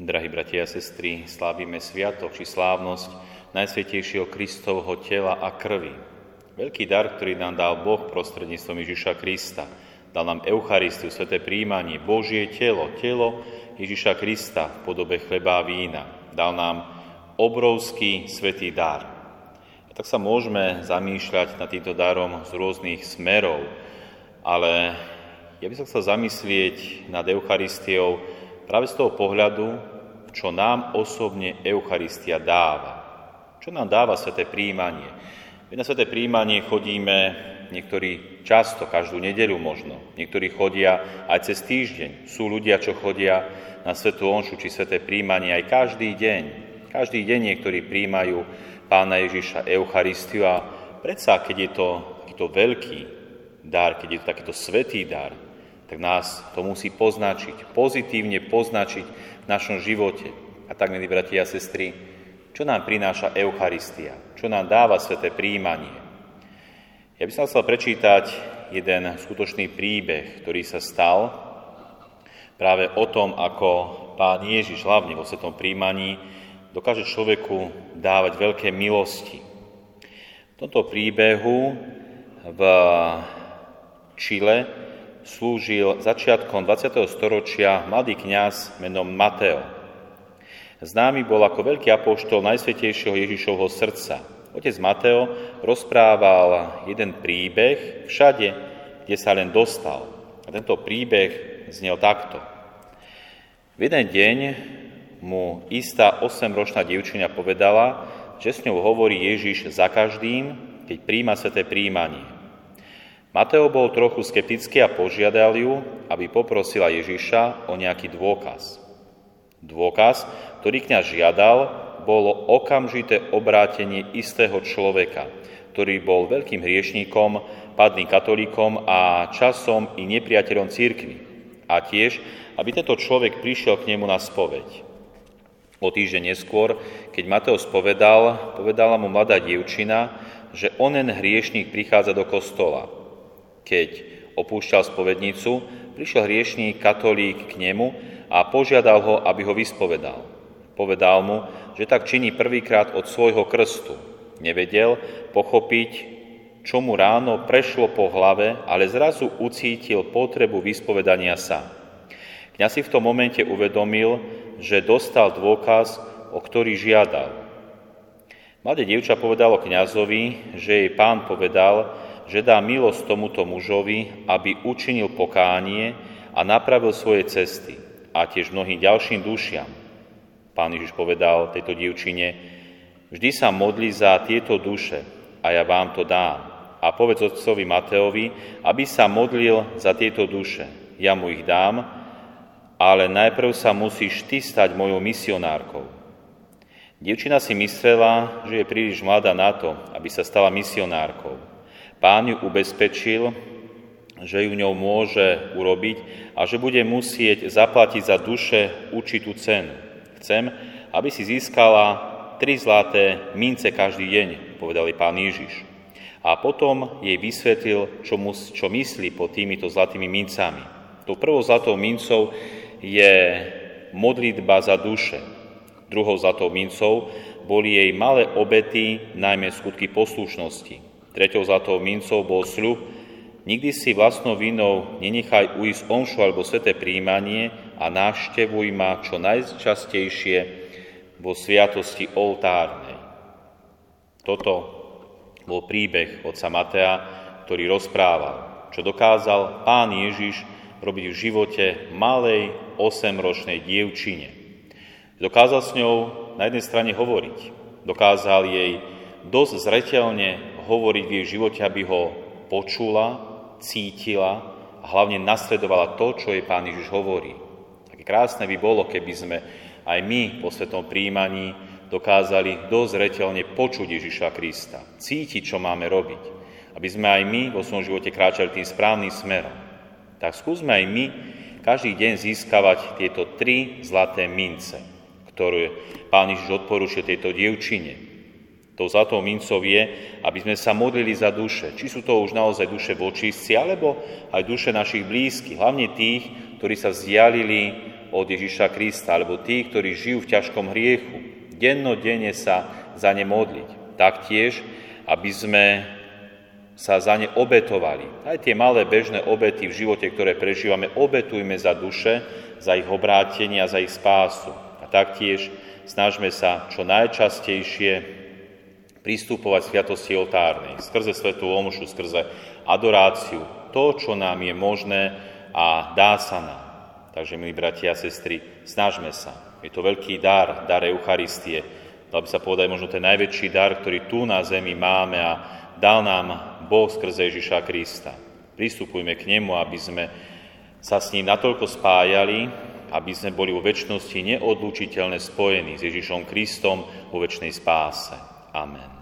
Drahí bratia a sestry, slávime sviatok či slávnosť Najsvetejšieho Kristovho tela a krvi. Veľký dar, ktorý nám dal Boh prostredníctvom Ježiša Krista. Dal nám Eucharistiu, sveté príjmanie, Božie telo, telo Ježiša Krista v podobe chleba a vína. Dal nám obrovský svetý dar. A tak sa môžeme zamýšľať nad týmto darom z rôznych smerov, ale ja by som chcel zamyslieť nad Eucharistiou práve z toho pohľadu, čo nám osobne Eucharistia dáva. Čo nám dáva sveté príjmanie. Na sveté príjmanie chodíme niektorí často, každú nedeľu možno. Niektorí chodia aj cez týždeň. Sú ľudia, čo chodia na svetú onšu či sveté príjmanie aj každý deň. Každý deň niektorí príjmajú pána Ježiša Eucharistiu a predsa, keď je to takýto veľký dar, keď je to takýto svetý dar, tak nás to musí poznačiť, pozitívne poznačiť v našom živote. A tak, milí bratia a sestry, čo nám prináša Eucharistia? Čo nám dáva sveté príjmanie? Ja by som chcel prečítať jeden skutočný príbeh, ktorý sa stal práve o tom, ako pán Ježiš hlavne vo svetom príjmaní dokáže človeku dávať veľké milosti. V tomto príbehu v Čile slúžil začiatkom 20. storočia mladý kňaz menom Mateo. Známy bol ako veľký apoštol Najsvetejšieho Ježišovho srdca. Otec Mateo rozprával jeden príbeh všade, kde sa len dostal. A tento príbeh znel takto. V jeden deň mu istá 8-ročná dievčina povedala, že s ňou hovorí Ježiš za každým, keď príjma sveté príjmanie. Mateo bol trochu skeptický a požiadal ju, aby poprosila Ježiša o nejaký dôkaz. Dôkaz, ktorý kňaz žiadal, bolo okamžité obrátenie istého človeka, ktorý bol veľkým hriešníkom, padným katolíkom a časom i nepriateľom církvy. A tiež, aby tento človek prišiel k nemu na spoveď. O týždeň neskôr, keď Mateo spovedal, povedala mu mladá dievčina, že onen hriešník prichádza do kostola – keď opúšťal spovednicu, prišiel hriešný katolík k nemu a požiadal ho, aby ho vyspovedal. Povedal mu, že tak činí prvýkrát od svojho krstu. Nevedel pochopiť, čo mu ráno prešlo po hlave, ale zrazu ucítil potrebu vyspovedania sa. Kňaz si v tom momente uvedomil, že dostal dôkaz, o ktorý žiadal. Mladé dievča povedalo kňazovi, že jej pán povedal, že dá milosť tomuto mužovi, aby učinil pokánie a napravil svoje cesty a tiež mnohým ďalším dušiam. Pán Ježiš povedal tejto dievčine, vždy sa modli za tieto duše a ja vám to dám. A povedz otcovi Mateovi, aby sa modlil za tieto duše. Ja mu ich dám, ale najprv sa musíš ty stať mojou misionárkou. Dievčina si myslela, že je príliš mladá na to, aby sa stala misionárkou. Pán ju ubezpečil, že ju ňou môže urobiť a že bude musieť zaplatiť za duše určitú cenu. Chcem, aby si získala tri zlaté mince každý deň, povedali pán Ježiš. A potom jej vysvetlil, čo, mus, čo myslí pod týmito zlatými mincami. Tou prvou zlatou mincou je modlitba za duše. Druhou zlatou mincou boli jej malé obety, najmä skutky poslušnosti. Treťou zlatou mincov bol sľub, nikdy si vlastnou vinou nenechaj ujsť omšu alebo sveté príjmanie a návštevuj ma čo najčastejšie vo sviatosti oltárnej. Toto bol príbeh otca Matea, ktorý rozprával, čo dokázal pán Ježiš robiť v živote malej osemročnej dievčine. Dokázal s ňou na jednej strane hovoriť, dokázal jej dosť zreteľne hovoriť v jej živote, aby ho počula, cítila a hlavne nasledovala to, čo jej Pán Ježiš hovorí. Také krásne by bolo, keby sme aj my po svetom príjmaní dokázali dosť zreteľne počuť Ježiša Krista, cítiť, čo máme robiť, aby sme aj my vo svojom živote kráčali tým správnym smerom. Tak skúsme aj my každý deň získavať tieto tri zlaté mince, ktoré Pán Ježiš odporúčil tejto dievčine, Tou zlatou mincov je, aby sme sa modlili za duše. Či sú to už naozaj duše vočistci, alebo aj duše našich blízkych, hlavne tých, ktorí sa vzdialili od Ježiša Krista, alebo tí, ktorí žijú v ťažkom hriechu, dennodenne sa za ne modliť. Taktiež, aby sme sa za ne obetovali. Aj tie malé bežné obety v živote, ktoré prežívame, obetujme za duše, za ich obrátenie a za ich spásu. A taktiež snažme sa čo najčastejšie pristupovať sviatosti oltárnej, skrze svetú omšu, skrze adoráciu, to, čo nám je možné a dá sa nám. Takže, milí bratia a sestry, snažme sa. Je to veľký dar, dar Eucharistie. Dal by sa povedať možno ten najväčší dar, ktorý tu na zemi máme a dal nám Boh skrze Ježiša Krista. Pristupujme k nemu, aby sme sa s ním natoľko spájali, aby sme boli vo väčšnosti neodlučiteľne spojení s Ježišom Kristom vo väčšnej spáse. Amen.